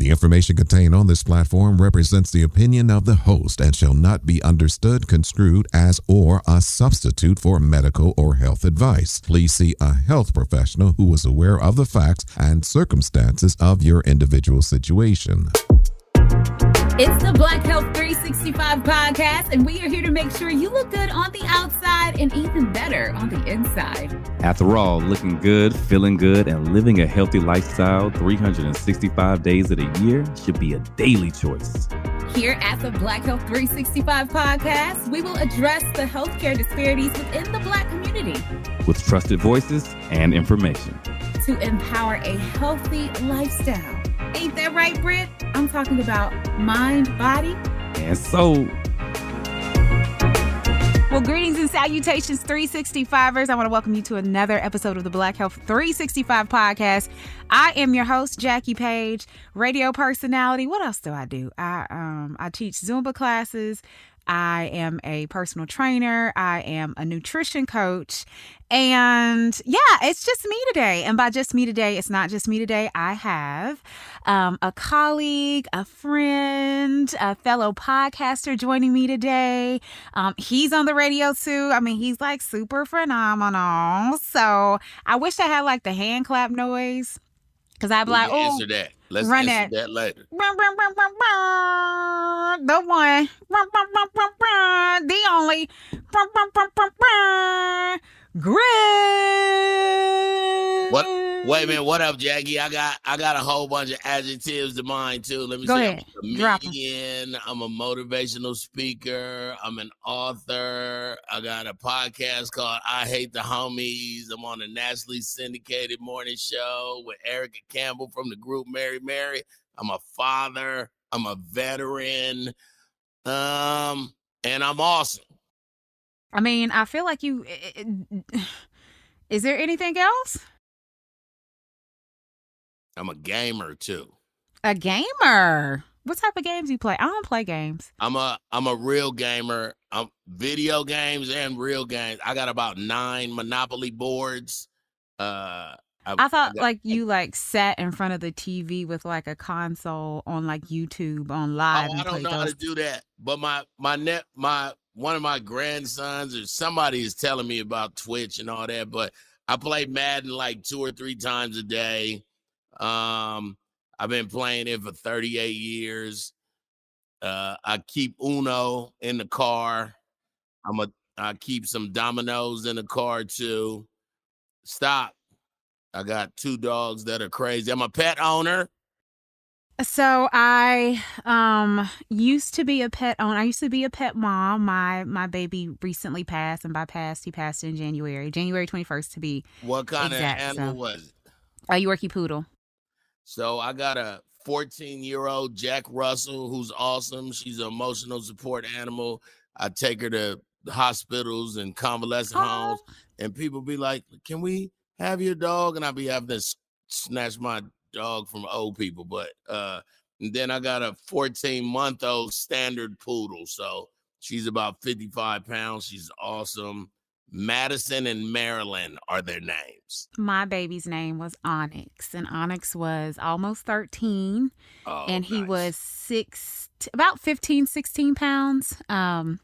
The information contained on this platform represents the opinion of the host and shall not be understood, construed as, or a substitute for medical or health advice. Please see a health professional who is aware of the facts and circumstances of your individual situation. It's the Black Health 365 podcast, and we are here to make sure you look good on the outside and even better on the inside. After all, looking good, feeling good, and living a healthy lifestyle 365 days of the year should be a daily choice. Here at the Black Health 365 podcast, we will address the healthcare disparities within the Black community with trusted voices and information to empower a healthy lifestyle. Ain't that right, Britt? I'm talking about mind, body, and soul. Well, greetings and salutations, 365ers. I want to welcome you to another episode of the Black Health 365 podcast. I am your host, Jackie Page, radio personality. What else do I do? I um I teach Zumba classes. I am a personal trainer. I am a nutrition coach. And yeah, it's just me today. And by just me today, it's not just me today. I have um, a colleague, a friend, a fellow podcaster joining me today. Um, he's on the radio too. I mean, he's like super phenomenal. So I wish I had like the hand clap noise. Cause I'd be like, oh, answer that. Let's run answer that, that later. The one, the only, Griff. What? Wait a minute. What up, Jackie? I got I got a whole bunch of adjectives to mine too. Let me Go see. ahead. I'm a comedian. I'm a motivational speaker. I'm an author. I got a podcast called I Hate the Homies. I'm on a nationally syndicated morning show with Erica Campbell from the group Mary Mary. I'm a father. I'm a veteran. Um, and I'm awesome. I mean, I feel like you. Eh, eh, eh, is there anything else? I'm a gamer too. A gamer. What type of games do you play? I don't play games. I'm a I'm a real gamer. I'm video games and real games. I got about nine Monopoly boards. Uh, I, I thought I got, like you like sat in front of the TV with like a console on like YouTube on oh, live. Oh, I don't know those. how to do that, but my my net my one of my grandsons or somebody is telling me about Twitch and all that, but I play Madden like two or three times a day. Um, I've been playing it for 38 years. Uh, I keep Uno in the car. I'm a I keep some dominoes in the car too. Stop. I got two dogs that are crazy. I'm a pet owner. So I um used to be a pet owner. I used to be a pet mom. My my baby recently passed, and by passed, he passed in January, January twenty first to be. What kind exact, of animal so. was it? A Yorkie poodle. So I got a 14 year old Jack Russell who's awesome. She's an emotional support animal. I take her to hospitals and convalescent oh. homes, and people be like, "Can we have your dog?" And I be having to snatch my dog from old people, but uh then I got a 14 month old standard poodle. So she's about 55 pounds. She's awesome. Madison and Marilyn are their names. My baby's name was Onyx, and Onyx was almost 13. Oh, and he nice. was six, about 15, 16 pounds. Um,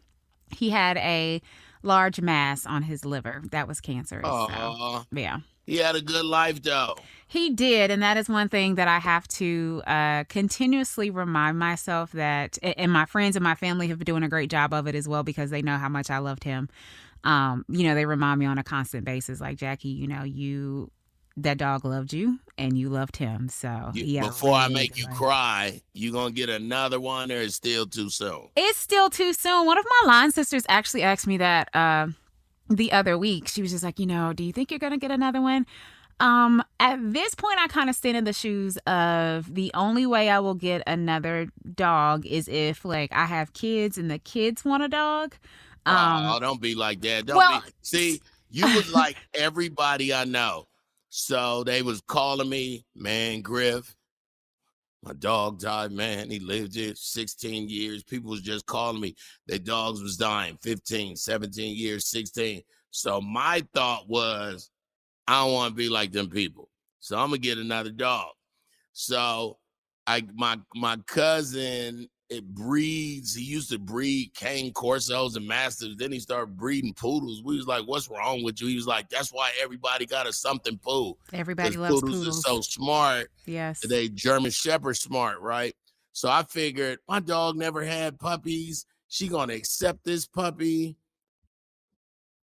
he had a large mass on his liver that was cancerous. Oh, so, yeah. He had a good life, though. He did, and that is one thing that I have to uh, continuously remind myself that, and my friends and my family have been doing a great job of it as well because they know how much I loved him. Um, you know, they remind me on a constant basis, like Jackie, you know, you that dog loved you and you loved him. So yeah. Before I make you life. cry, you gonna get another one, or it's still too soon? It's still too soon. One of my line sisters actually asked me that. Uh, the other week. She was just like, you know, do you think you're gonna get another one? Um, at this point, I kind of stand in the shoes of the only way I will get another dog is if like I have kids and the kids want a dog. Um, oh, don't be like that. Don't well, be. See, you was like everybody I know. So they was calling me, man, Griff. My dog died, man. He lived here 16 years. People was just calling me. Their dogs was dying 15, 17 years, 16. So my thought was, I don't want to be like them people. So I'm gonna get another dog. So I my my cousin it breeds. He used to breed cane corsos and mastiffs. Then he started breeding poodles. We was like, "What's wrong with you?" He was like, "That's why everybody got a something poo. Everybody loves poodles, poodles. are so smart. yes. They German Shepherd smart, right? So I figured my dog never had puppies. She gonna accept this puppy.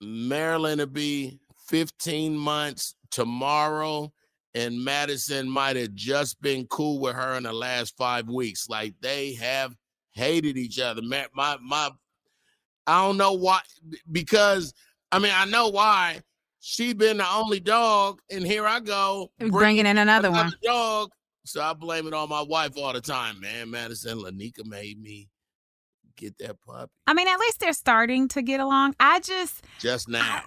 Marilyn will be 15 months tomorrow, and Madison might have just been cool with her in the last five weeks. Like they have hated each other. Ma- My my, I don't know why. Because I mean, I know why. She been the only dog, and here I go Bringing in another one. dog. So I blame it on my wife all the time, man. Madison Lanika made me get that puppy I mean, at least they're starting to get along. I just just now.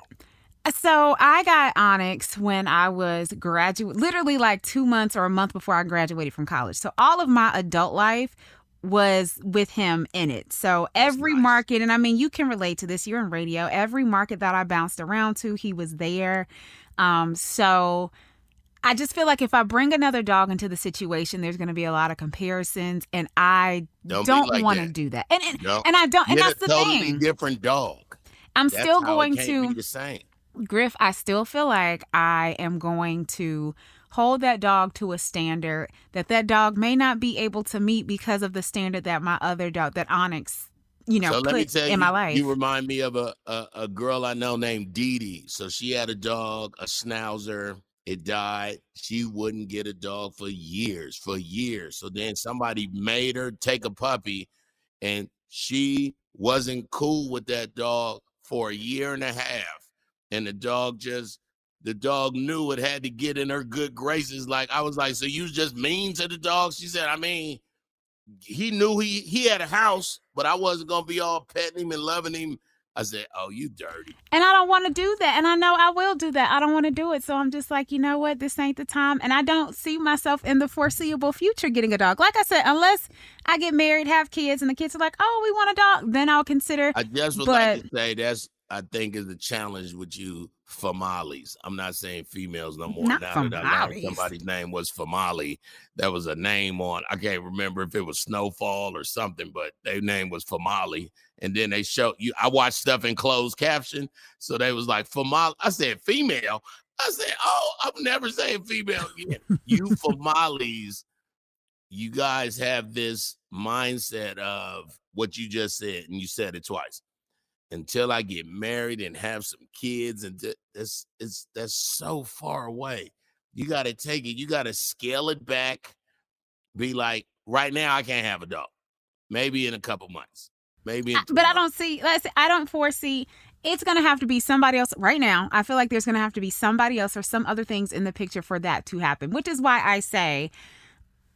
So I got Onyx when I was graduate, literally like two months or a month before I graduated from college. So all of my adult life was with him in it. So every nice. market, and I mean, you can relate to this. You're in radio. Every market that I bounced around to, he was there. Um, so I just feel like if I bring another dog into the situation, there's going to be a lot of comparisons, and I Don't don't, like want to do that. And and, No. and I don't. And Get that's the totally thing. different dog. I'm That's still going to. be the same. Griff, I still feel like I am going to hold that dog to a standard that that dog may not be able to meet because of the standard that my other dog, that Onyx, you know, so let me put tell in you, my life. you remind me of a, a a girl I know named Dee Dee. So she had a dog, a schnauzer. It died. She wouldn't get a dog for years, for years. So then somebody made her take a puppy, and she wasn't cool with that dog for a year and a half. And the dog just, the dog knew it had to get in her good graces. Like I was like, so you just mean to the dog? She said, I mean, he knew he he had a house, but I wasn't gonna be all petting him and loving him. I said, "Oh, you dirty." and I don't want to do that. And I know I will do that. I don't want to do it. So I'm just like, you know what? This ain't the time. And I don't see myself in the foreseeable future getting a dog. Like I said, unless I get married, have kids, and the kids are like, oh, we want a dog, then I'll consider. I just would like to say that's I think is the challenge with you Famali's. I'm not saying females no more. Not now that I learned somebody's name was Famali. That was a name on I can't remember if it was Snowfall or something, but their name was Famali. And then they showed you I watched stuff in closed caption. So they was like Famali. I said female. I said, Oh, I'm never saying female again. you Famali's, you guys have this mindset of what you just said, and you said it twice until I get married and have some kids, and th- it's it's that's so far away. You got to take it. You got to scale it back. Be like, right now, I can't have a dog. Maybe in a couple months. Maybe. In I- but I don't see. Let's. I don't foresee. It's gonna have to be somebody else right now. I feel like there's gonna have to be somebody else or some other things in the picture for that to happen. Which is why I say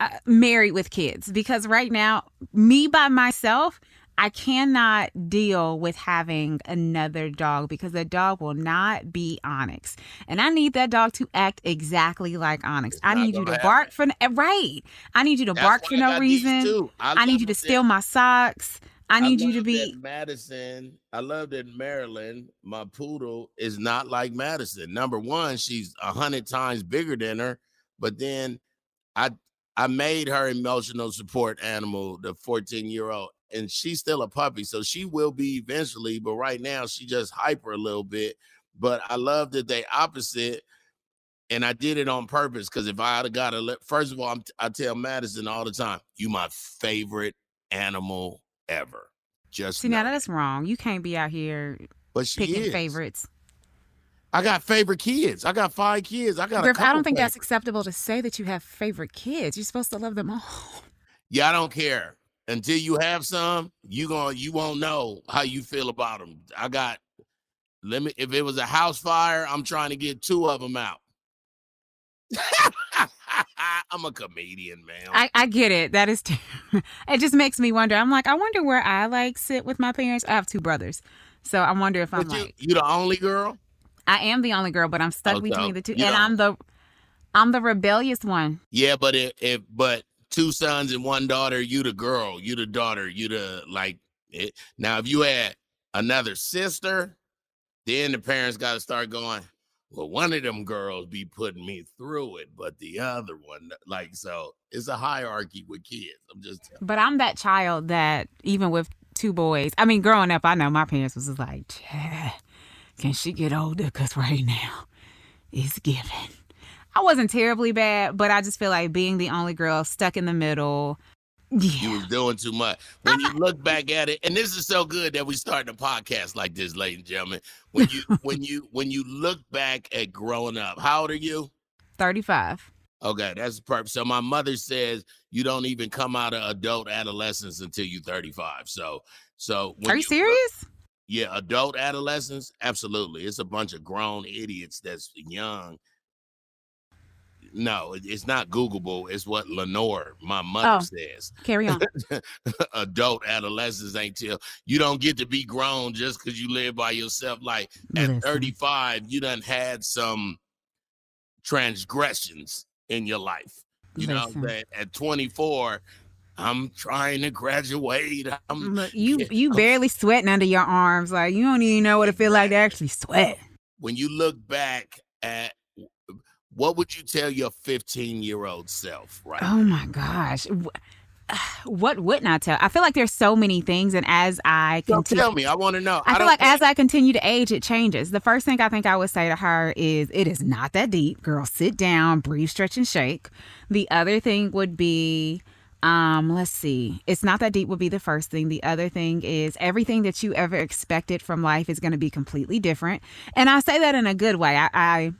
uh, married with kids because right now, me by myself, I cannot deal with having another dog because the dog will not be Onyx, and I need that dog to act exactly like Onyx. I need you to bark for no- eh, right. I need you to That's bark for I no reason. too. I need you to that- steal my socks. I need you to be Madison. I love that Marilyn, my poodle, is not like Madison. Number one, she's a hundred times bigger than her, but then I I made her emotional support animal, the 14 year old, and she's still a puppy, so she will be eventually. But right now, she just hyper a little bit. But I love that they opposite, and I did it on purpose because if I had got a first of all, I'm, I tell Madison all the time, "You my favorite animal ever." Just See, now know it. that's wrong. You can't be out here but she picking is. favorites. I got favorite kids. I got five kids. I got. a Griff, I don't think that's acceptable to say that you have favorite kids. You're supposed to love them all. Yeah, I don't care until you have some. You going to you won't know how you feel about them. I got. Let me. If it was a house fire, I'm trying to get two of them out. I'm a comedian, man. I, I get it. That is, t- it just makes me wonder. I'm like, I wonder where I like sit with my parents. I have two brothers, so I wonder if I'm you, like, you the only girl. I am the only girl, but I'm stuck Oh, between the two, you and don't- I'm the, I'm the rebellious one. Yeah, but if, if but two sons and one daughter, you the girl, you the daughter, you the like. It. Now, if you had another sister, then the parents got to start going. Well, one of them girls be putting me through it, but the other one, like, so it's a hierarchy with kids. I'm just. But I'm that child that even with two boys, I mean, growing up, I know my parents was just like, can she get older? Because right now, it's given. I wasn't terribly bad, but I just feel like being the only girl stuck in the middle. Yeah. You was doing too much. When you look back at it, and this is so good that we started a podcast like this, ladies and gentlemen. When you when you when you look back at growing up, how old are you? 35. Okay, that's perfect. So my mother says you don't even come out of adult adolescence until you're 35. So so Are you, you serious? Yeah, adult adolescence, absolutely. It's a bunch of grown idiots that's young no, it's not Googleable. It's what Lenore, my mother, oh, says. Carry on. Adult adolescence ain't till you don't get to be grown just because you live by yourself. Like at 35, you done had some transgressions in your life. You Listen. know that at 24, I'm trying to graduate. I'm Look, you you barely sweating under your arms. Like you don't even know what it feel like to actually sweat. When you look back at what would you tell your 15 year old self right oh my gosh what wouldn't I tell? I feel like there's so many things, and as I continue, tell me, I want to know. I, I feel like think... as I continue to age, it changes. The first thing I think I would say to her is, "It is not that deep, girl. Sit down, breathe, stretch, and shake." The other thing would be, um, let's see, it's not that deep would be the first thing. The other thing is everything that you ever expected from life is going to be completely different, and I say that in a good way. I, I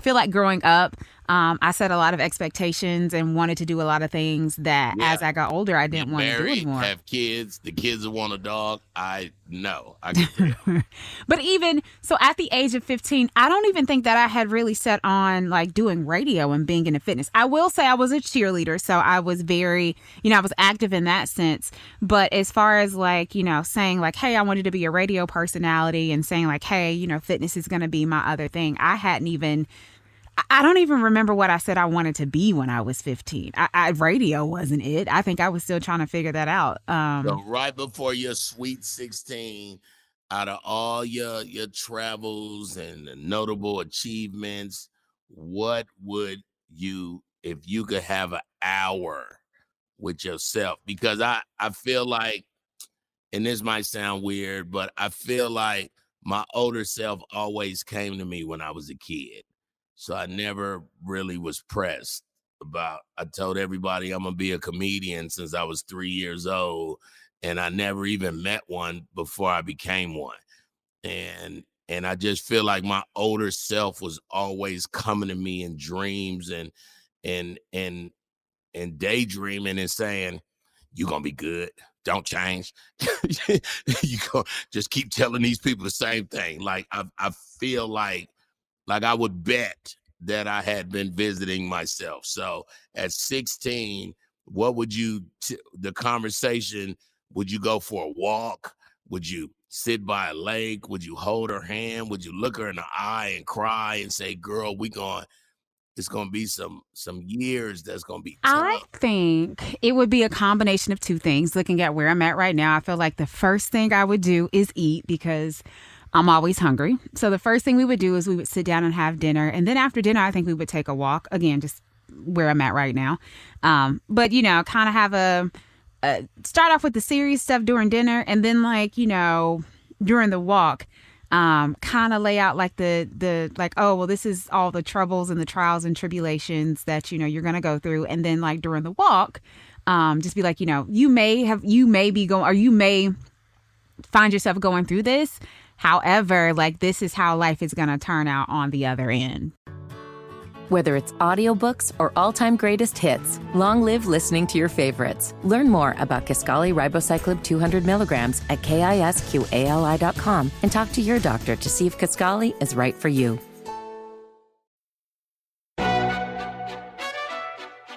feel like growing up, um, I set a lot of expectations and wanted to do a lot of things that yeah. as I got older, I didn't want to do anymore. Have kids, the kids want a dog. I know. I but even so, at the age of 15, I don't even think that I had really set on like doing radio and being into fitness. I will say I was a cheerleader, so I was very, you know, I was active in that sense. But as far as like, you know, saying like, hey, I wanted to be a radio personality and saying like, hey, you know, fitness is going to be my other thing, I hadn't even I don't even remember what I said I wanted to be when I was 15. I, I radio wasn't it. I think I was still trying to figure that out. Um, so right before your sweet 16, out of all your your travels and notable achievements, what would you if you could have an hour with yourself? Because I I feel like, and this might sound weird, but I feel like my older self always came to me when I was a kid so I never really was pressed about I told everybody I'm gonna be a comedian since I was three years old. And I never even met one before I became one. And and I just feel like my older self was always coming to me in dreams and and and and daydreaming and saying, You're gonna be good. Don't change. you go just keep telling these people the same thing. Like I I feel like like I would bet that I had been visiting myself. So at 16, what would you, t- the conversation, would you go for a walk? Would you sit by a lake? Would you hold her hand? Would you look her in the eye and cry and say, girl, we going, it's going to be some some years that's going to be tough. I think it would be a combination of two things. Looking at where I'm at right now, I feel like the first thing I would do is eat because I'm always hungry. So the first thing we would do is we would sit down and have dinner. And then after dinner, I think we would take a walk. Again, just where I'm at right now. Um, but, you know, kind of have a, a start off with the serious stuff during dinner. And then, like, you know, during the walk, um, kind of lay out like the the like oh well this is all the troubles and the trials and tribulations that you know you're gonna go through and then like during the walk um, just be like you know you may have you may be going or you may find yourself going through this However, like this is how life is going to turn out on the other end. Whether it's audiobooks or all-time greatest hits, long live listening to your favorites. Learn more about Kisqali Ribociclib 200 milligrams at kisqali.com and talk to your doctor to see if Kisqali is right for you.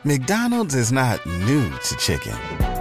McDonald's is not new to chicken.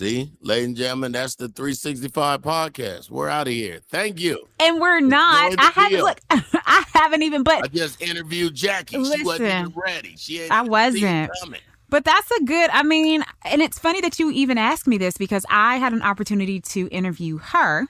See, ladies and gentlemen, that's the 365 podcast. We're out of here. Thank you. And we're not. I haven't deal. look. I haven't even. But I just interviewed Jackie. she wasn't even ready. She ain't I even see it wasn't. But that's a good, I mean, and it's funny that you even asked me this because I had an opportunity to interview her,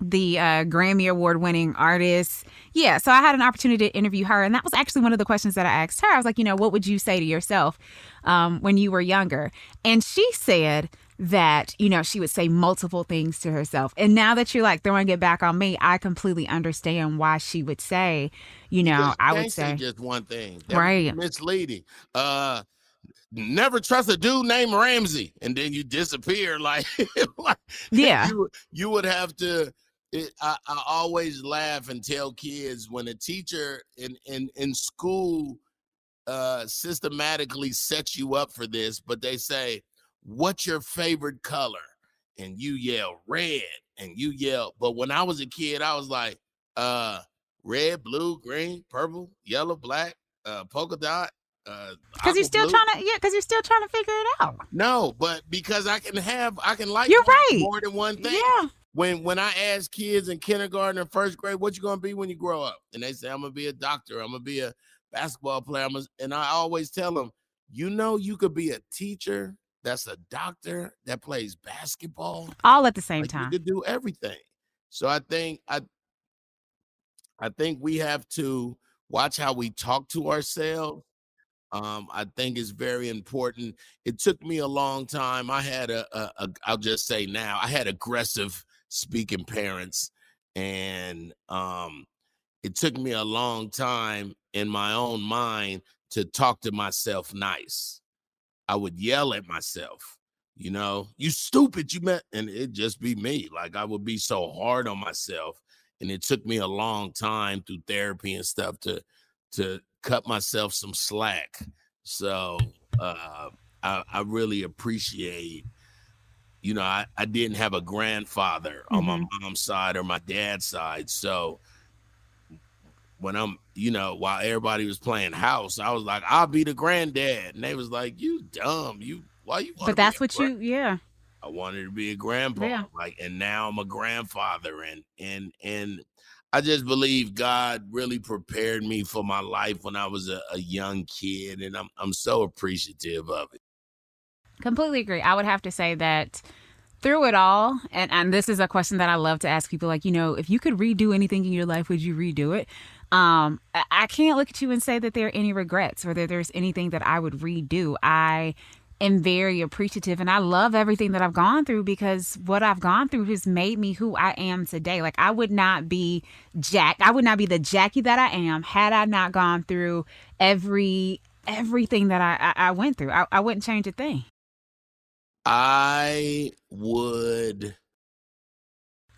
the uh, Grammy Award winning artist. Yeah, so I had an opportunity to interview her. And that was actually one of the questions that I asked her. I was like, you know, what would you say to yourself um, when you were younger? And she said, that you know she would say multiple things to herself and now that you're like throwing it back on me i completely understand why she would say you know Just i would say just one thing. That Right. misleading. Uh, never trust a dude named Ramsey, and then you disappear. Like, like Yeah. you, you would have to. It, I, I always laugh and tell kids when a teacher in in in school uh systematically sets you up for this, but they say, "What's your favorite color?" and you yell red, and you yell. But when I was a kid, I was like, uh red, blue, green, purple, yellow, black, uh, polka dot. Uh, because you're still blue. trying to yeah because you're still trying to figure it out No, but because I can have, I can like You're more- right. more than one thing. yeah When when I ask kids in kindergarten and first grade, what you gonna be when you grow up? And they say, I'm gonna be a doctor. I'm gonna be a basketball player. I'm gonna, and I always tell them, you know, you could be a teacher. That's a doctor that plays basketball. all at the same Like, time to do everything. So I think I I think we have to watch how we talk to ourselves. Um, I think it's very important. It took me a long time. I had a, a, a I'll just say now, I had aggressive speaking parents, and um, it took me a long time in my own mind to talk to myself nice. I would yell at myself, you know, you stupid, you met, and it just be me. Like I would be so hard on myself. And it took me a long time through therapy and stuff to to cut myself some slack. So uh I, I really appreciate, you know, I, I didn't have a grandfather on my mom's side or my dad's side. So when I'm, you know, while everybody was playing house, I was like, I'll be the granddad. And they was like, You dumb. You why you but that's what gran-" you yeah I wanted to be a grandpa. Yeah. Like, and now I'm a grandfather, and and and I just believe God really prepared me for my life when I was a, a young kid, and I'm I'm so appreciative of it. completely agree i would have to say that through it all and, and this is a question that i love to ask people like you know if you could redo anything in your life would you redo it um I- can't look at you and say that there are any regrets or that there's anything that i would redo i am very appreciative and i love everything that i've gone through because what i've gone through has made me who i am today like i would not be jack i would not be the jackie that i am had i not gone through every everything that i i, I went through I, I wouldn't change a thing I would.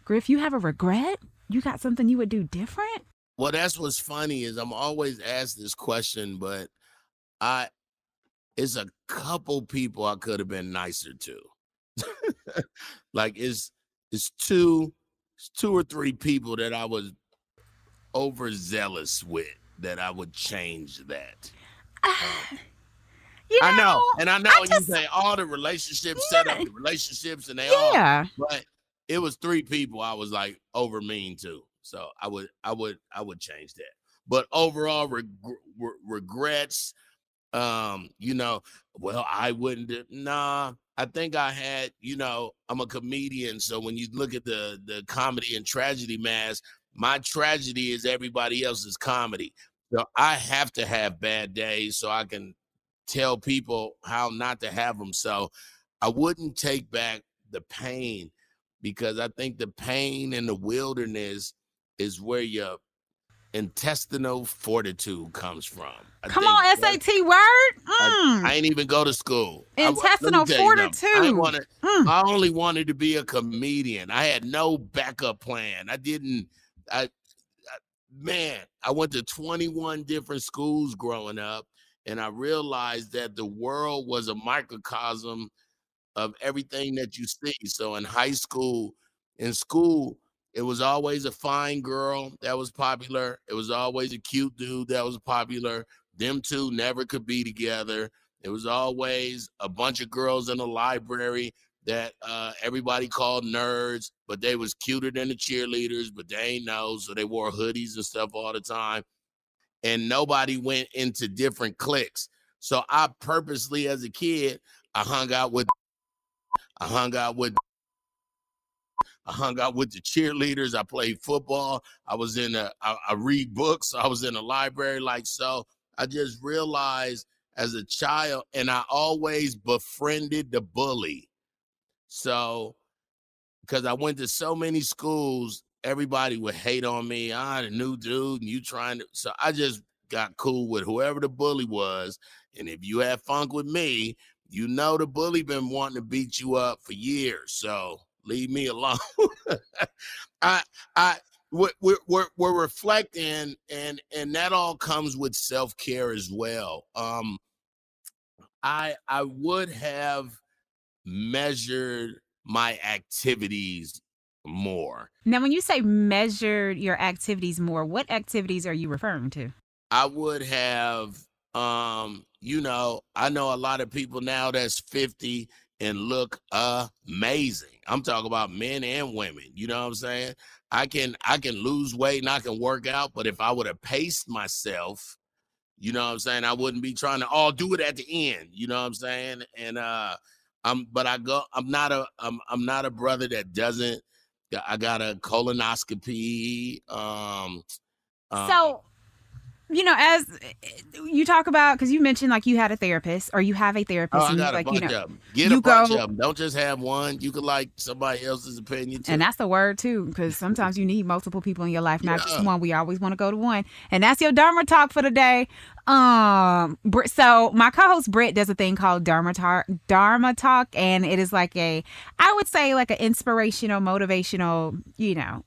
Griff, you have a regret? You got something you would do different? Well, that's what's funny is I'm always asked this question, but I it's a couple people I could have been nicer to. like it's it's two it's two or three people that I was overzealous with that I would change that. Um. You I know, and I know I you say all the relationships set up the relationships and they all Yeah. but it was three people I was like over mean to. So I would I would I would change that. But overall reg- re- regrets um you know well I wouldn't nah I think I had you know I'm a comedian so when you look at the the comedy and tragedy mask my tragedy is everybody else's comedy. So I have to have bad days so I can tell people how not to have them. So I wouldn't take back the pain because I think the pain in the wilderness is where your intestinal fortitude comes from. I Come on, that- SAT word. I, Mm. I ain't even go to school. I Intestinal you. I, fortitude. ain't wanna- Mm. I only wanted to be a comedian. I had no backup plan. I didn't. I, I man, I went to 21 different schools growing up, and I realized that the world was a microcosm of everything that you see. So in high school, in school, it was always a fine girl that was popular. It was always a cute dude that was popular. Them two never could be together. It was always a bunch of girls in the library that uh, everybody called nerds, but they was cuter than the cheerleaders, but they ain't know, so they wore hoodies and stuff all the time. And nobody went into different cliques. So I purposely, as a kid, I hung out with, I hung out with, I hung out with the cheerleaders. I played football. I was in a, I, I read books. I was in a library. Like so, I just realized as a child, and I always befriended the bully. So, because I went to so many schools, everybody would hate on me. Ah, the new dude, and you trying to. So I just got cool with whoever the bully was. And if you had funk with me, you know the bully been wanting to beat you up for years. So leave me alone. I I we're, we're we're reflecting and and that all comes with self-care as well. Um I I would have measured my activities more. Now, when you say measured your activities more, what activities are you referring to? I would have, um, you know, I know a lot of people now that's 50 and look amazing. I'm talking about men and women. You know what I'm saying? I can I can lose weight and I can work out, but if I would have paced myself, you know what I'm saying, I wouldn't be trying to all do it at the end. You know what I'm saying? And uh I'm but I go I'm not a I'm I'm not a brother that doesn't I got a colonoscopy. Um, um so you know, as you talk about, because you mentioned like you had a therapist or you have a therapist. Oh, I got like, a bunch you know, of them. Get a bunch go, of them. Don't just have one. You can like somebody else's opinion too. And that's the word too, because sometimes you need multiple people in your life, not yeah. just one. We always want to go to one. And that's your Dharma talk for the day. Um, so my co-host Britt does a thing called Dharma talk, Dharma talk, and it is like a, I would say like an inspirational, motivational, you know,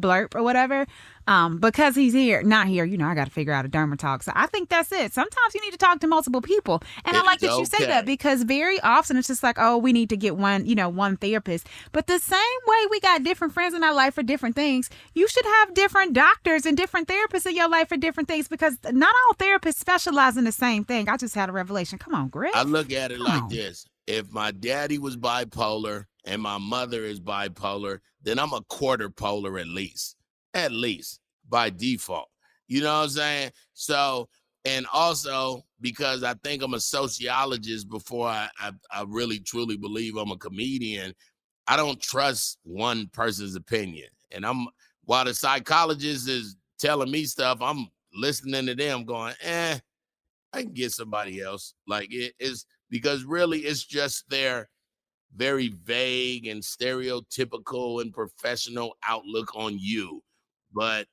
blurb or whatever. Um, because he's here, not here, you know, I got to figure out a Dharma talk. So I think that's it. Sometimes you need to talk to multiple people. And it's I like that okay. you say that because very often it's just like, oh, we need to get one, you know, one therapist. But the same way we got different friends in our life for different things, you should have different doctors and different therapists in your life for different things because not all therapists specialize in the same thing. I just had a revelation. Come on, Greg. I look at it Come like on. this. If my daddy was bipolar and my mother is bipolar, then I'm a quarter polar at least at least by default. You know what I'm saying? So, and also because I think I'm a sociologist before I, I, I really truly believe I'm a comedian, I don't trust one person's opinion. And I'm while the psychologist is telling me stuff, I'm listening to them going, eh, I can get somebody else. Like it is because really it's just their very vague and stereotypical and professional outlook on you but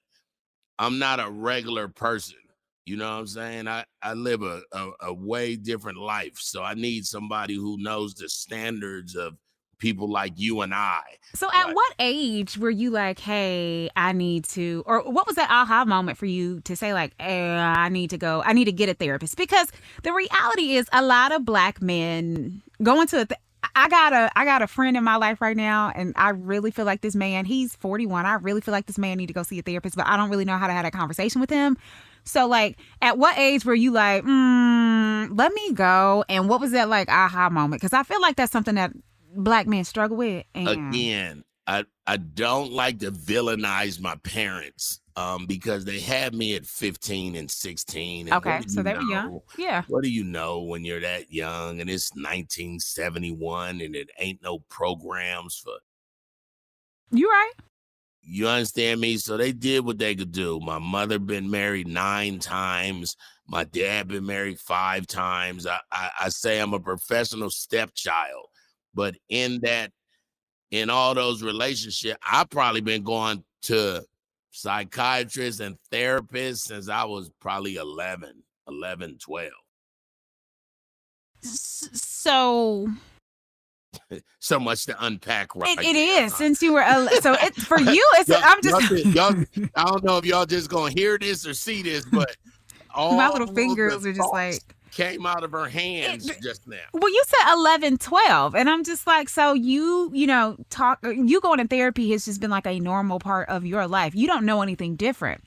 I'm not a regular person. You know what I'm saying? I, I live a, a, a way different life. So I need somebody who knows the standards of people like you and I. So at like, what age were you like, hey, I need to, or what was that aha moment for you to say, like, hey, I need to go, I need to get a therapist? Because the reality is a lot of black men going to a th- I got a I got a friend in my life right now, and I really feel like this man. He's 41. I really feel like this man need to go see a therapist, but I don't really know how to have a conversation with him. So, like, at what age were you like, mm, let me go? And what was that like aha moment? Because I feel like that's something that black men struggle with. And... Again, I I don't like to villainize my parents um, because they had me at 15 and 16. And okay, so they were young. Yeah. What do you know when you're that young and it's 1971 and it ain't no programs for. You right. You understand me? So they did what they could do. My mother been married nine times. My dad been married five times. I, I, I say I'm a professional stepchild, but in that, in all those relationships, I've probably been going to psychiatrists and therapists since I was probably 11, 11, 12. So so much to unpack right it, it is since you were so it, for you it's y'all, i'm just y'all, i don't know if y'all just gonna hear this or see this but all my little fingers are just like came out of her hands it, just now. Well, you said 11, 12. And I'm just like, so you, you know, talk, uh, you going to therapy has just been like a normal part of your life. You don't know anything different.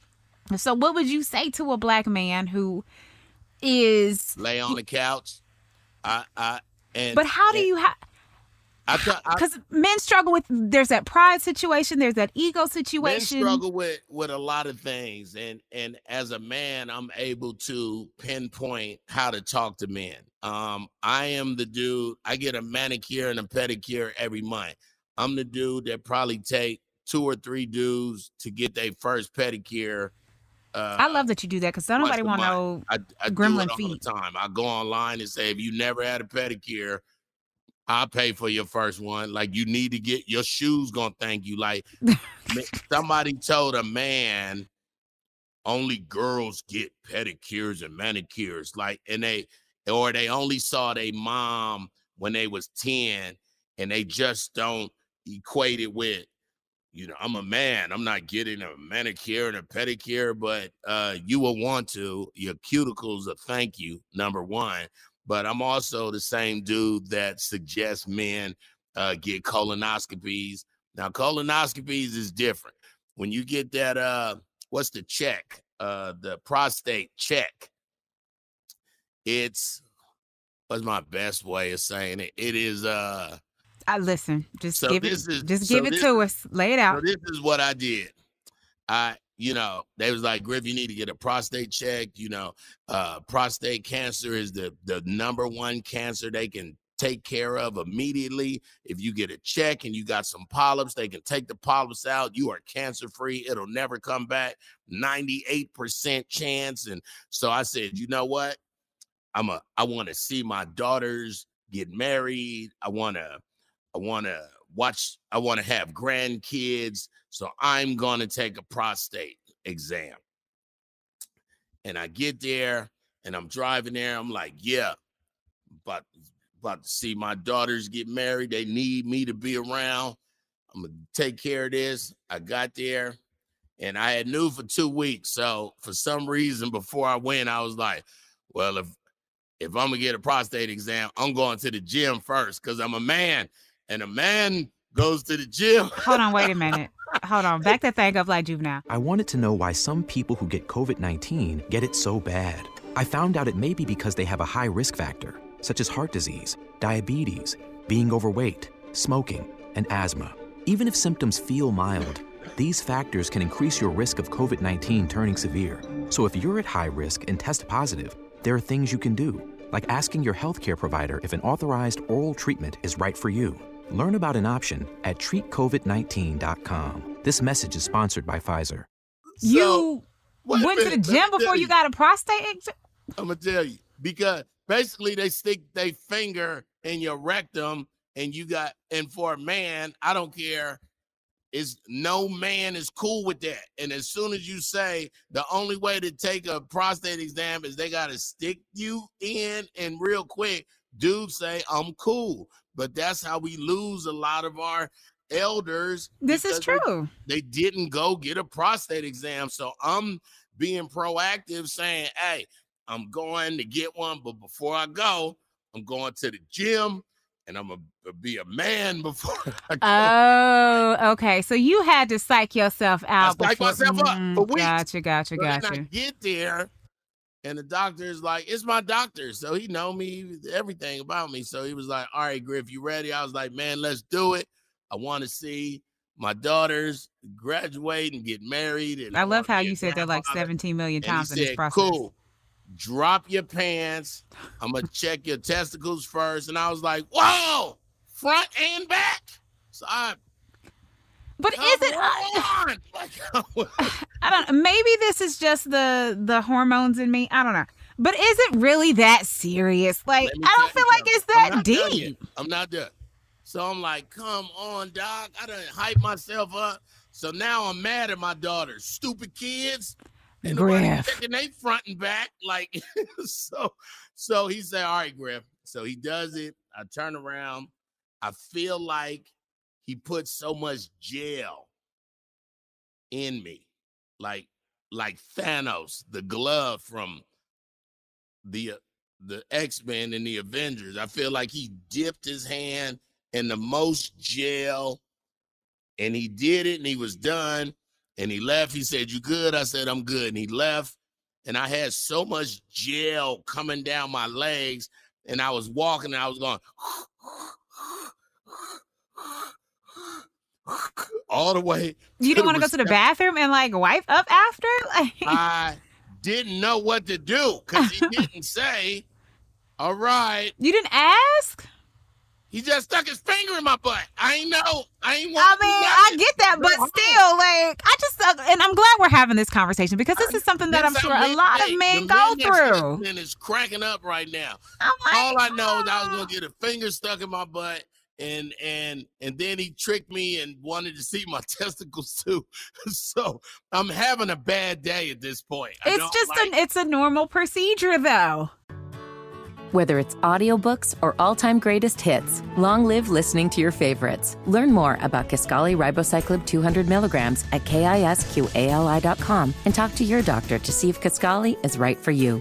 So, what would you say to a black man who is lay on the couch? I, I, and, but how do you have? Because men struggle with there's that pride situation there's that ego situation men struggle with with a lot of things and and as a man i'm able to pinpoint how to talk to men um i am the dude i get a manicure and a pedicure every month i'm the dude that probably take two or three dudes to get their first pedicure uh, I love that you do that because nobody want to know I, I gremlin feet. time. I go online and say, if you never had a pedicure, I'll pay for your first one. Like you need to get your shoes gonna thank you. Like somebody told a man only girls get pedicures and manicures. Like and they or they only saw their mom when they was 10 and they just don't equate it with you know, I'm a man. I'm not getting a manicure and a pedicure, but uh, you will want to. Your cuticles a thank you, number one but I'm also the same dude that suggests men uh, get colonoscopies. Now, colonoscopies is different. When you get that, uh, what's the check? Uh, the prostate check. It's what's my best way of saying it? It is uh I listen, just so give it is, just so give it to us. Lay it out. So this is what I did. I you know, they was like, Griff, you need to get a prostate check. You know, uh, prostate cancer is the the number one cancer they can take care of immediately. If you get a check and you got some polyps, they can take the polyps out. You are cancer free. It'll never come back. 98% chance. And so I said, you know what? I'm a I want to see my daughters get married. I want to I want to watch I want to have grandkids. So I'm going to take a prostate exam. And I get there and I'm driving there. I'm like, yeah, but about to see my daughters get married. They need me to be around. I'm gonna take care of this. I got there and I had knew for two weeks. So for some reason before I went, I was like, well, if if I'm gonna get a prostate exam, I'm going to the gym first because I'm a man. And a man goes to the gym. Hold on, wait a minute. Hold on. Back that thing up like juvenile. I wanted to know why some people who get COVID 19 get it so bad. I found out it may be because they have a high risk factor, such as heart disease, diabetes, being overweight, smoking, and asthma. Even if symptoms feel mild, these factors can increase your risk of COVID 19 turning severe. So if you're at high risk and test positive, there are things you can do, like asking your healthcare provider if an authorized oral treatment is right for you. Learn about an option at treatcovid19.com. This message is sponsored by Pfizer. So, you went to the gym before you, you got a prostate exam? I'm gonna tell you because basically they stick their finger in your rectum and you got and for a man, I don't care. Is no man is cool with that. And as soon as you say the only way to take a prostate exam is they gotta stick you in and real quick, dudes say, I'm cool but that's how we lose a lot of our elders. This is true. They, they, didn't go get a prostate exam. So I'm being proactive saying, hey, I'm going to get one, but before I go, I'm going to the gym and I'm gonna be a man before I go. Oh, okay. So you had to psych yourself out. I psych before... myself up for mm, weeks. Gotcha, gotcha, gotcha. I get there and the doctor is like, it's my doctor. So he know me, everything about me. So he was like, all right, Griff, you ready? I was like, man, let's do it. I want to see my daughters graduate and get married. And I love how you said that like 17 million times in said, this process. Cool. Drop your pants. I'm going to check your testicles first. And I was like, whoa, front and back. So I but Come is it? I, I don't. Maybe this is just the the hormones in me. I don't know. But is it really that serious? Like I don't feel like it's that deep. I'm not there. So I'm like, come on, dog. I done hype myself up. So now I'm mad at my daughters. Stupid kids. And Griff. They front and back. Like so so he said, All right, Griff. So he does it. I turn around. I feel like he put so much gel in me, like like Thanos, the glove from the uh, the X-Men and the Avengers. I feel like he dipped his hand in the most gel and he did it and he was done and he left. He said, You good? I said, I'm good. And he left. And I had so much gel coming down my legs. And I was walking and I was going all the way. You didn't want to go to the bathroom and like wipe up after? Like I didn't know what to do because he didn't say, All right. You didn't ask? He just stuck his finger in my butt. I ain't know. I ain't want. I mean, I get that, but still, like, I just, uh, and I'm glad we're having this conversation because this is something that I'm sure a lot of men go through. And it's cracking up right now. All I know is I was gonna get a finger stuck in my butt, and and and then he tricked me and wanted to see my testicles too. so I'm having a bad day at this point. It's just like- an, it's a normal procedure though. Whether it's audiobooks or all-time greatest hits, long live listening to your favorites. Learn more about Kisqali Ribociclib 200 milligrams at kisqali.com and talk to your doctor to see if Kisqali is right for you.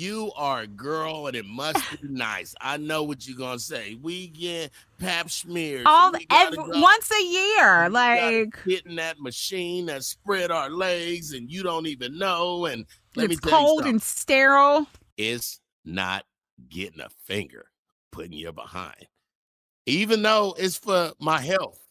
You are a girl and it must be nice. I know what you're gonna say. We get pap smears. All every, go, once a year, like hitting that machine that spread our legs, and you don't even know. And let it's cold and sterile. It's not getting a finger putting you behind. Even though it's for my health,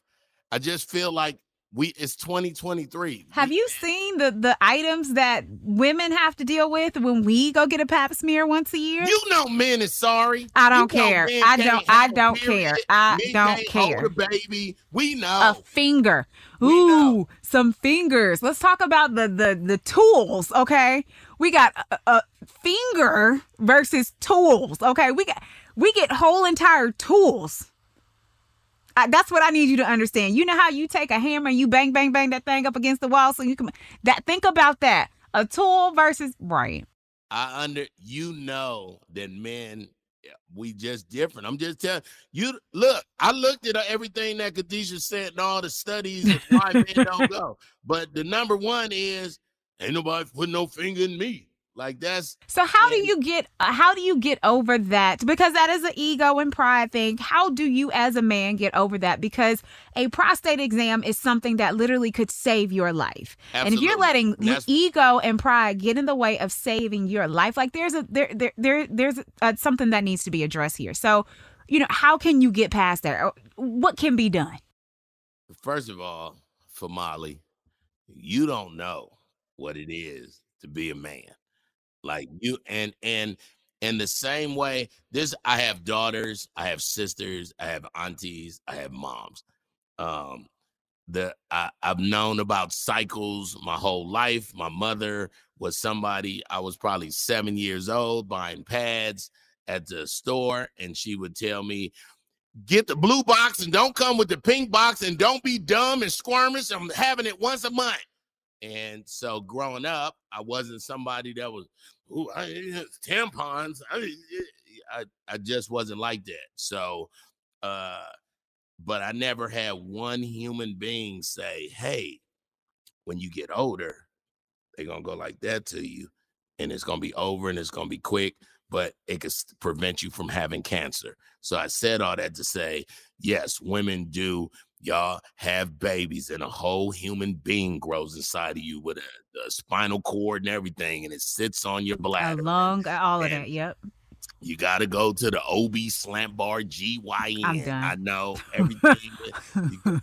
I just feel like we it's 2023. Have we, you seen the the items that women have to deal with when we go get a pap smear once a year? You know men is sorry. I don't you care. I don't I don't care. I men don't care. baby. We know. A finger. Ooh, some fingers. Let's talk about the the the tools, okay? We got a, a finger versus tools, okay? We got we get whole entire tools. I, that's what I need you to understand. You know how you take a hammer and you bang bang bang that thing up against the wall so you can that think about that. A tool versus right. I under you know that men eh, we just different. I'm just telling you. Look, I looked at uh, everything that Khadijah said and all the studies of why men don't go. But the number one is ain't nobody put no finger in me. Like that's so. How do you get? Uh, how do you get over that? Because that is an ego and pride thing. How do you, as a man, get over that? Because a prostate exam is something that literally could save your life. Absolutely. And if you're letting the ego and pride get in the way of saving your life, like there's a there there there there's a, something that needs to be addressed here. So, you know, how can you get past that? What can be done? First of all, for Molly, you don't know what it is to be a man like you and and in the same way, this I have daughters, I have sisters, I have aunties, I have moms. Um, the I, I've known about cycles my whole life. My mother was somebody I was probably seven years old buying pads at the store, and she would tell me, get the blue box and don't come with the pink box and don't be dumb and squirmish. I'm having it once a month. And so growing up, I wasn't somebody that was, ooh, I, tampons. I, I, I just wasn't like that. So, uh, but I never had one human being say, hey, when you get older, they're going to go like that to you and it's going to be over and it's going to be quick, but it could prevent you from having cancer. So I said all that to say, yes, women do y'all have babies and a whole human being grows inside of you with a, a spinal cord and everything and it sits on your bladder along all of that yep you got to go to the OB slant bar GYN. I'm done. I know everything.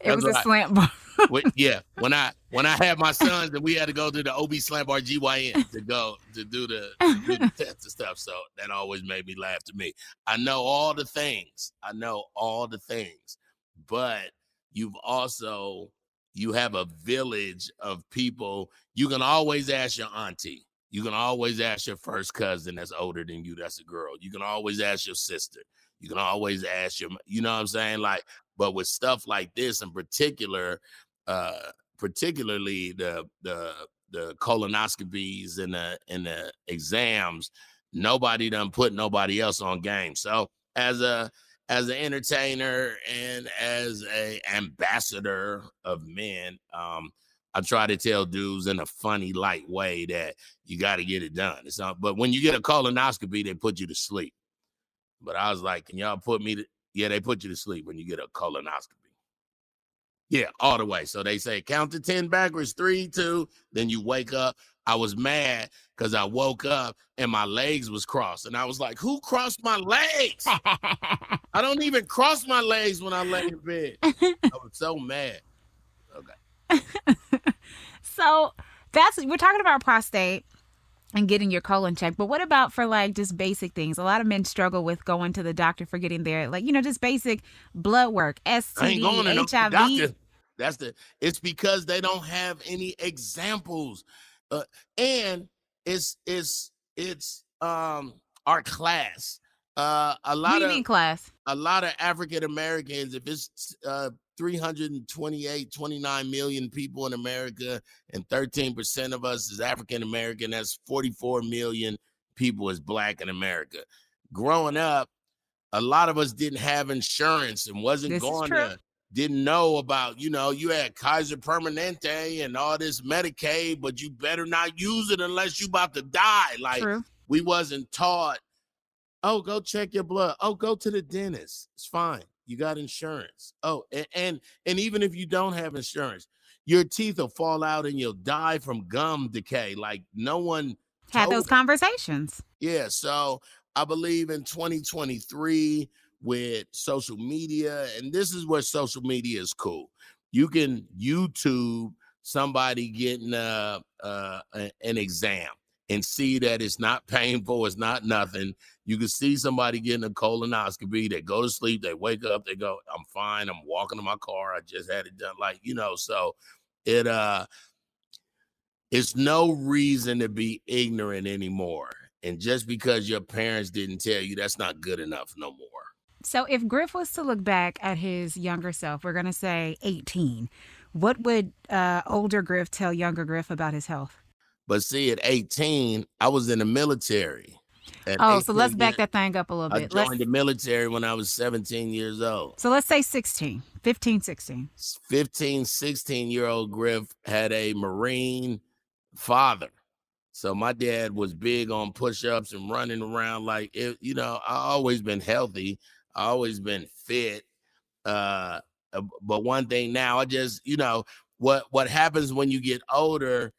it was a slant bar. yeah, when I when I had my sons and we had to go to the OB slant bar GYN to go to do the, to do the tests and stuff. So that always made me laugh to me. I know all the things. I know all the things but you've also you have a village of people. You can always ask your auntie. You can always ask your first cousin that's older than you, that's a girl. You can always ask your sister. You can always ask your, you know what I'm saying? Like, but with stuff like this in particular, uh, particularly the the the colonoscopies and the and the exams, nobody done put nobody else on game. So as a as an entertainer and as a ambassador of men, um, I try to tell dudes in a funny, light way that you got to get it done. It's not, but when you get a colonoscopy, they put you to sleep. But I was like, can y'all put me to, yeah, they put you to sleep when you get a colonoscopy. Yeah, all the way. So they say count to 10 backwards, three, two, then you wake up. I was mad because I woke up and my legs was crossed. And I was like, who crossed my legs? I don't even cross my legs when I lay in bed. I was so mad. Okay. so that's we're talking about prostate and getting your colon checked. But what about for like just basic things? A lot of men struggle with going to the doctor for getting their like you know just basic blood work, STD, HIV. That's the. It's because they don't have any examples, uh, and it's it's it's um our class. Uh, a lot of class. A lot of African Americans. If it's uh 328, 29 million people in America, and 13% of us is African American. That's 44 million people is black in America. Growing up, a lot of us didn't have insurance and wasn't this going to didn't know about, you know, you had Kaiser Permanente and all this Medicaid, but you better not use it unless you about to die. Like True. we wasn't taught, oh, go check your blood. Oh, go to the dentist. It's fine you got insurance. Oh, and, and and even if you don't have insurance, your teeth will fall out and you'll die from gum decay. Like no one had those conversations. Yeah, so I believe in 2023 with social media, and this is where social media is cool. You can YouTube somebody getting uh, uh, an exam and see that it's not painful, it's not nothing. You can see somebody getting a colonoscopy, they go to sleep, they wake up, they go, I'm fine, I'm walking to my car, I just had it done. Like, you know, so it uh it's no reason to be ignorant anymore. And just because your parents didn't tell you, that's not good enough no more. So if Griff was to look back at his younger self, we're gonna say 18, what would uh older Griff tell younger Griff about his health? But see, at 18, I was in the military. At oh, so let's back that thing up a little bit. I joined let's... the military when I was 17 years old. So let's say 16, 15, 16. 15, 16 year old Griff had a Marine father. So my dad was big on push ups and running around like it, you know, I always been healthy. I always been fit. Uh, uh but one thing now, I just, you know, what what happens when you get older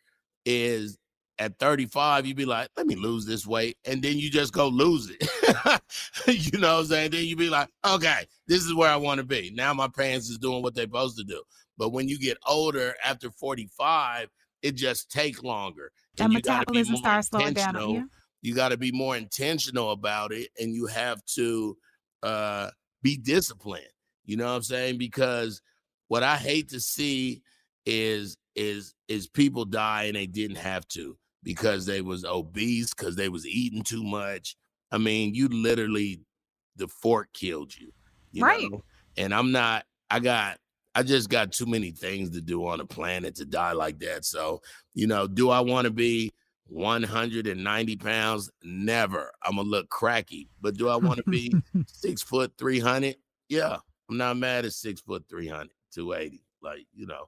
is at 35, you'd be like, let me lose this weight. And then you just go lose it. you know what I'm saying? Then you be like, okay, this is where I want to be. Now my pants is doing what they're supposed to do. But when you get older after 45, it just take longer. And metabolism starts slowing down. Yeah. You got to be more intentional about it and you have to uh, be disciplined. You know what I'm saying? Because what I hate to see is is is people die and they didn't have to because they was obese because they was eating too much. I mean you literally the fork killed you, you right. know? and i'm not i got i just got too many things to do on the planet to die like that. So you know do i want to be 190 pounds? Never. I'm gonna look cracky. But do i want to be six foot 300 yeah. I'm not mad at six foot 300 280 like you know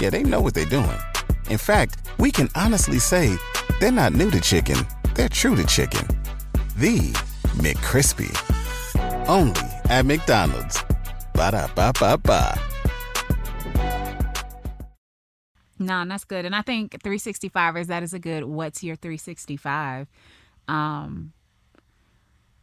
Yeah, they know what they're doing. In fact, we can honestly say they're not new to chicken, they're true to chicken. The McCrispy. Only at McDonald's. Ba da ba ba ba. No, that's good. And I think 365 is that is a good what's your 365. Um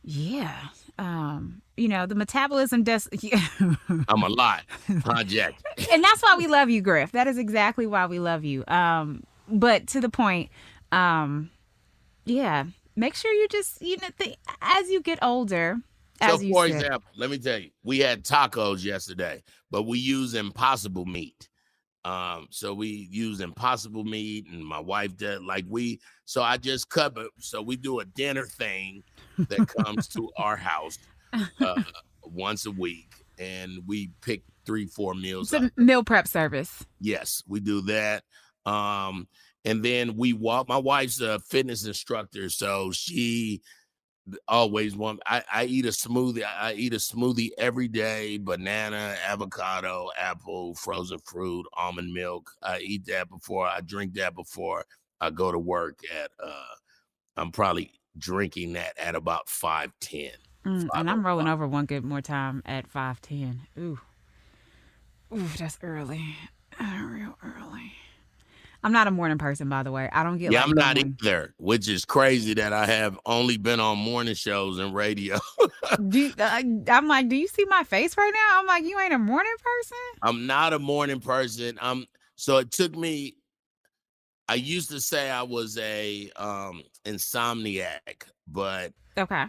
yeah. Um, you know, the metabolism does I'm a lot, project. and that's why we love you, Griff. That is exactly why we love you. Um, but to the point, um, yeah, make sure you just you know the, as you get older. As so, for said, example, let me tell you, we had tacos yesterday, but we use impossible meat. Um, so we use impossible meat, and my wife did like we. So I just cut. So we do a dinner thing that comes to our house uh, once a week, and we pick three, four meals. it's a meal prep service. Yes, we do that. Um, and then we walk. My wife's a fitness instructor, so she always want. I, I eat a smoothie. I, I eat a smoothie every day: banana, avocado, apple, frozen fruit, almond milk. I eat that before I drink that before I go to work. At uh, I'm probably drinking that at about five ten. Mm, and I'm rolling over one good more time at 510. Ooh. Ooh, that's early. Uh, real early. I'm not a morning person, by the way. I don't get Yeah, I'm not morning- either, which is crazy that I have only been on morning shows and radio. Do you- uh, I'm like, do you see my face right now? I'm like, you ain't a morning person? I'm not a morning person. I'm so it took me I used to say I was a um insomniac, but Okay.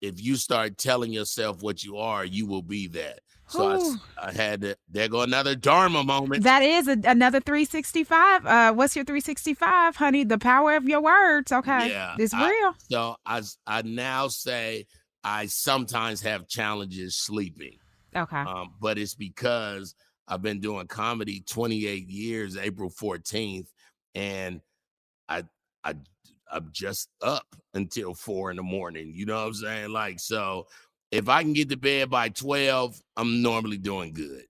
if you start telling yourself what you are, you will be that. So I. I had to there go another Dharma moment. That is a, another 365. Uh, what's your 365, honey? The power of your words. Okay. Yeah, It's I- real. so I, I now say I sometimes have challenges sleeping. Okay. um, but it's because I've been doing comedy 28 years, April 14th, and I I I'm just up until four in the morning. You know what I'm saying? Like, so if I can get to bed by 12, I'm normally doing good.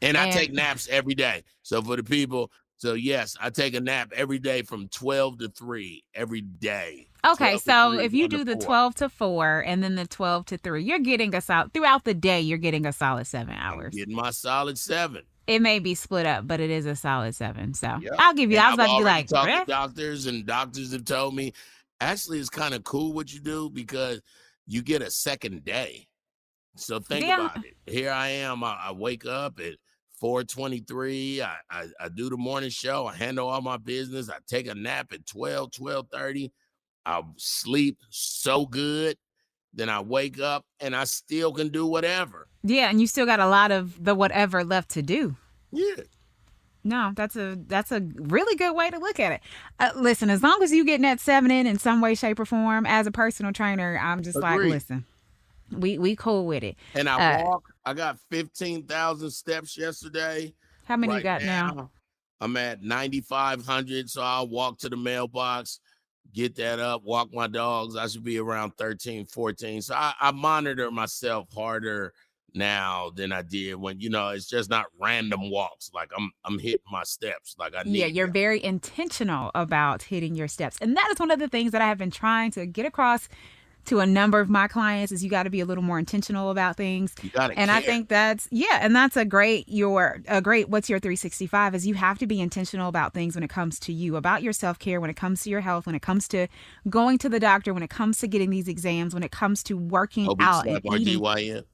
And I And- take naps every day. So for the people, so yes, I take a nap every day from 12 to 3 every day. Okay, so 3, if you do the 4. 12 to 4 and then the 12 to 3, you're getting a solid throughout the day, you're getting a solid seven I'm hours. getting my solid seven. It may be split up, but it is a solid seven. So Yeah. I'll give you And I was I've about to be like, talked to doctors, and doctors have told me actually it's kind of cool what you do because you get a second day. So think about it. Here I am. I, I wake up at 423. I, I I do the morning show. I handle all my business. I take a nap at 12, 1230. I sleep so good. Then I wake up and I still can do whatever. yeah, and you still got a lot of the whatever left to do. Yeah. No, that's a that's a really good way to look at it. Uh, listen, as long as you getting that seven in in some way, shape, or form, as a personal trainer, I'm just like, listen, we we cool with it. And I Uh, walk. I got 15,000 steps yesterday. How many you Right got now? I'm at 9,500. So I'll walk to the mailbox, get that up, walk my dogs. I should be around 13, 14. So I, I monitor myself harder now than I did when, you know, it's just not random walks. Like I'm I'm hitting my steps. Like I need Yeah, you're them. very intentional about hitting your steps. And that is one of the things that I have been trying to get across to a number of my clients is you got to be a little more intentional about things. You gotta And I think that's yeah, and that's a great your a great what's your 365 is you have to be intentional about things when it comes to you, about your self-care, when it comes to your health, when it comes to going to the doctor, when it comes to getting these exams, when it comes to working oh, out and eating. RGYN.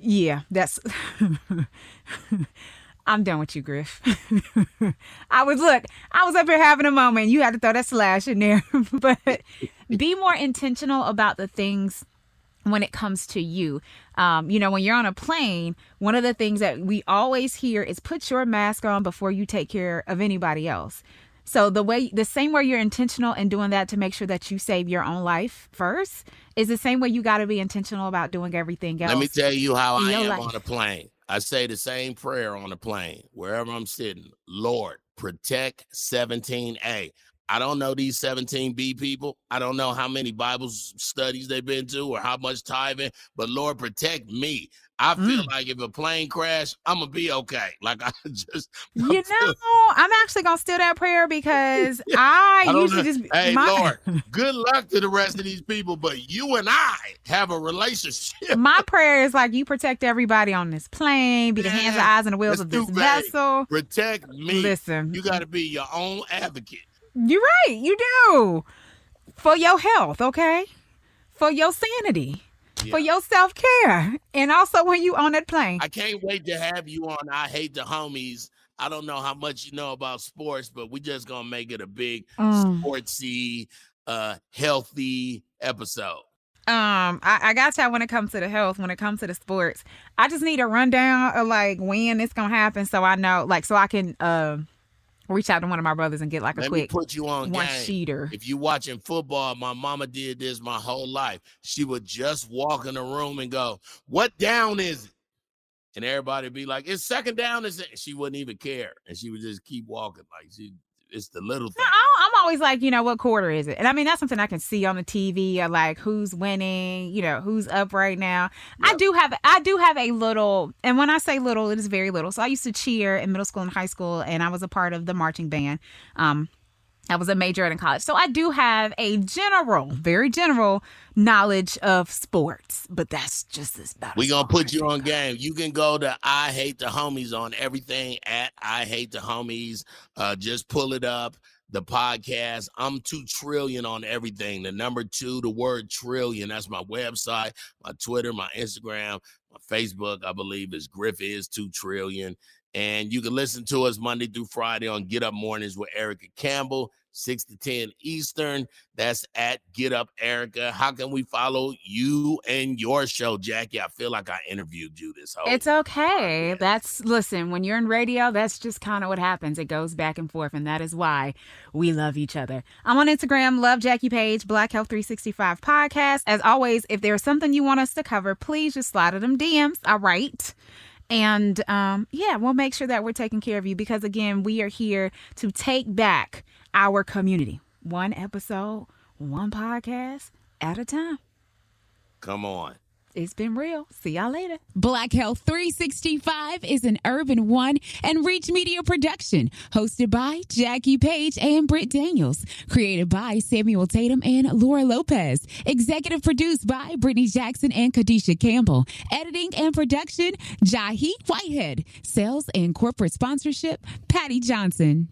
Yeah, that's. I'm done with you, Griff. I was look. I was up here having a moment. You had to throw that slash in there, but be more intentional about the things when it comes to you. Um, you know, when you're on a plane, one of the things that we always hear is put your mask on before you take care of anybody else. So the way the same way you're intentional in doing that to make sure that you save your own life first is the same way you got to be intentional about doing everything else. Let me tell you how I am life. on a plane. I say the same prayer on the plane, wherever I'm sitting. Lord, protect 17A. I don't know these 17B people. I don't know how many Bible studies they've been to or how much tithing, but Lord, protect me. I feel mm. like if a plane crash, I'm gonna be okay. Like I just, you know, I'm actually gonna steal that prayer because I, I usually know. just. Hey my, Lord, good luck to the rest of these people, but you and I have a relationship. My prayer is like you protect everybody on this plane, be the hands, the eyes, and the wheels of this vessel. Protect me. Listen, you got to be your own advocate. You're right. You do for your health, okay, for your sanity yeah. for your self care, and also when you on that plane. I can't wait to have you on. I hate the homies. I don't know how much you know about sports, but we just gonna make it a big mm. sportsy, uh, healthy episode. Um, I, I got y'all when it comes to the health, when it comes to the sports. I just need a rundown of like when it's gonna happen, so I know, like, so I can uh, reach out to one of my brothers and get like a Let quick put you on one game. sheeter. If you watching football, my mama did this my whole life. She would just walk in the room and go, "What down is it?" And everybody be like, "It's second down." Is it? She wouldn't even care, and she would just keep walking like she it's the little thing. No, I'm always like, you know, what quarter is it? And I mean, that's something I can see on the TV. Or like who's winning, you know, who's up right now. Yep. I do have, I do have a little, and when I say little, it is very little. So I used to cheer in middle school and high school, and I was a part of the marching band. Um, I was a major in college. So I do have a general, very general knowledge of sports, but that's just as bad. We're going to put you on game. You can go to I Hate the Homies on everything at I Hate the Homies. Uh, just pull it up. The podcast. I'm two trillion on everything. The number two, the word trillion. That's my website, my Twitter, my Instagram, my Facebook. I believe is Griff is two trillion. And you can listen to us Monday through Friday on Get Up Mornings with Erica Campbell, 6 to 10 Eastern. That's at Get Up Erica. How can we follow you and your show, Jackie? I feel like I interviewed you this whole It's okay. That's listen, when you're in radio, that's just kind of what happens. It goes back and forth, and that is why we love each other. I'm on Instagram, love Jackie Page, Black Health 365 podcast. As always, if there's something you want us to cover, please just slide at them DMs. All right. And um, yeah, we'll make sure that we're taking care of you because, again, we are here to take back our community one episode, one podcast at a time. Come on. It's been real. See y'all later. Black Health 365 is an Urban One and Reach Media production, hosted by Jackie Page and Britt Daniels, created by Samuel Tatum and Laura Lopez, executive produced by Brittany Jackson and Kadisha Campbell, editing and production, Jahi Whitehead, sales and corporate sponsorship, Patty Johnson.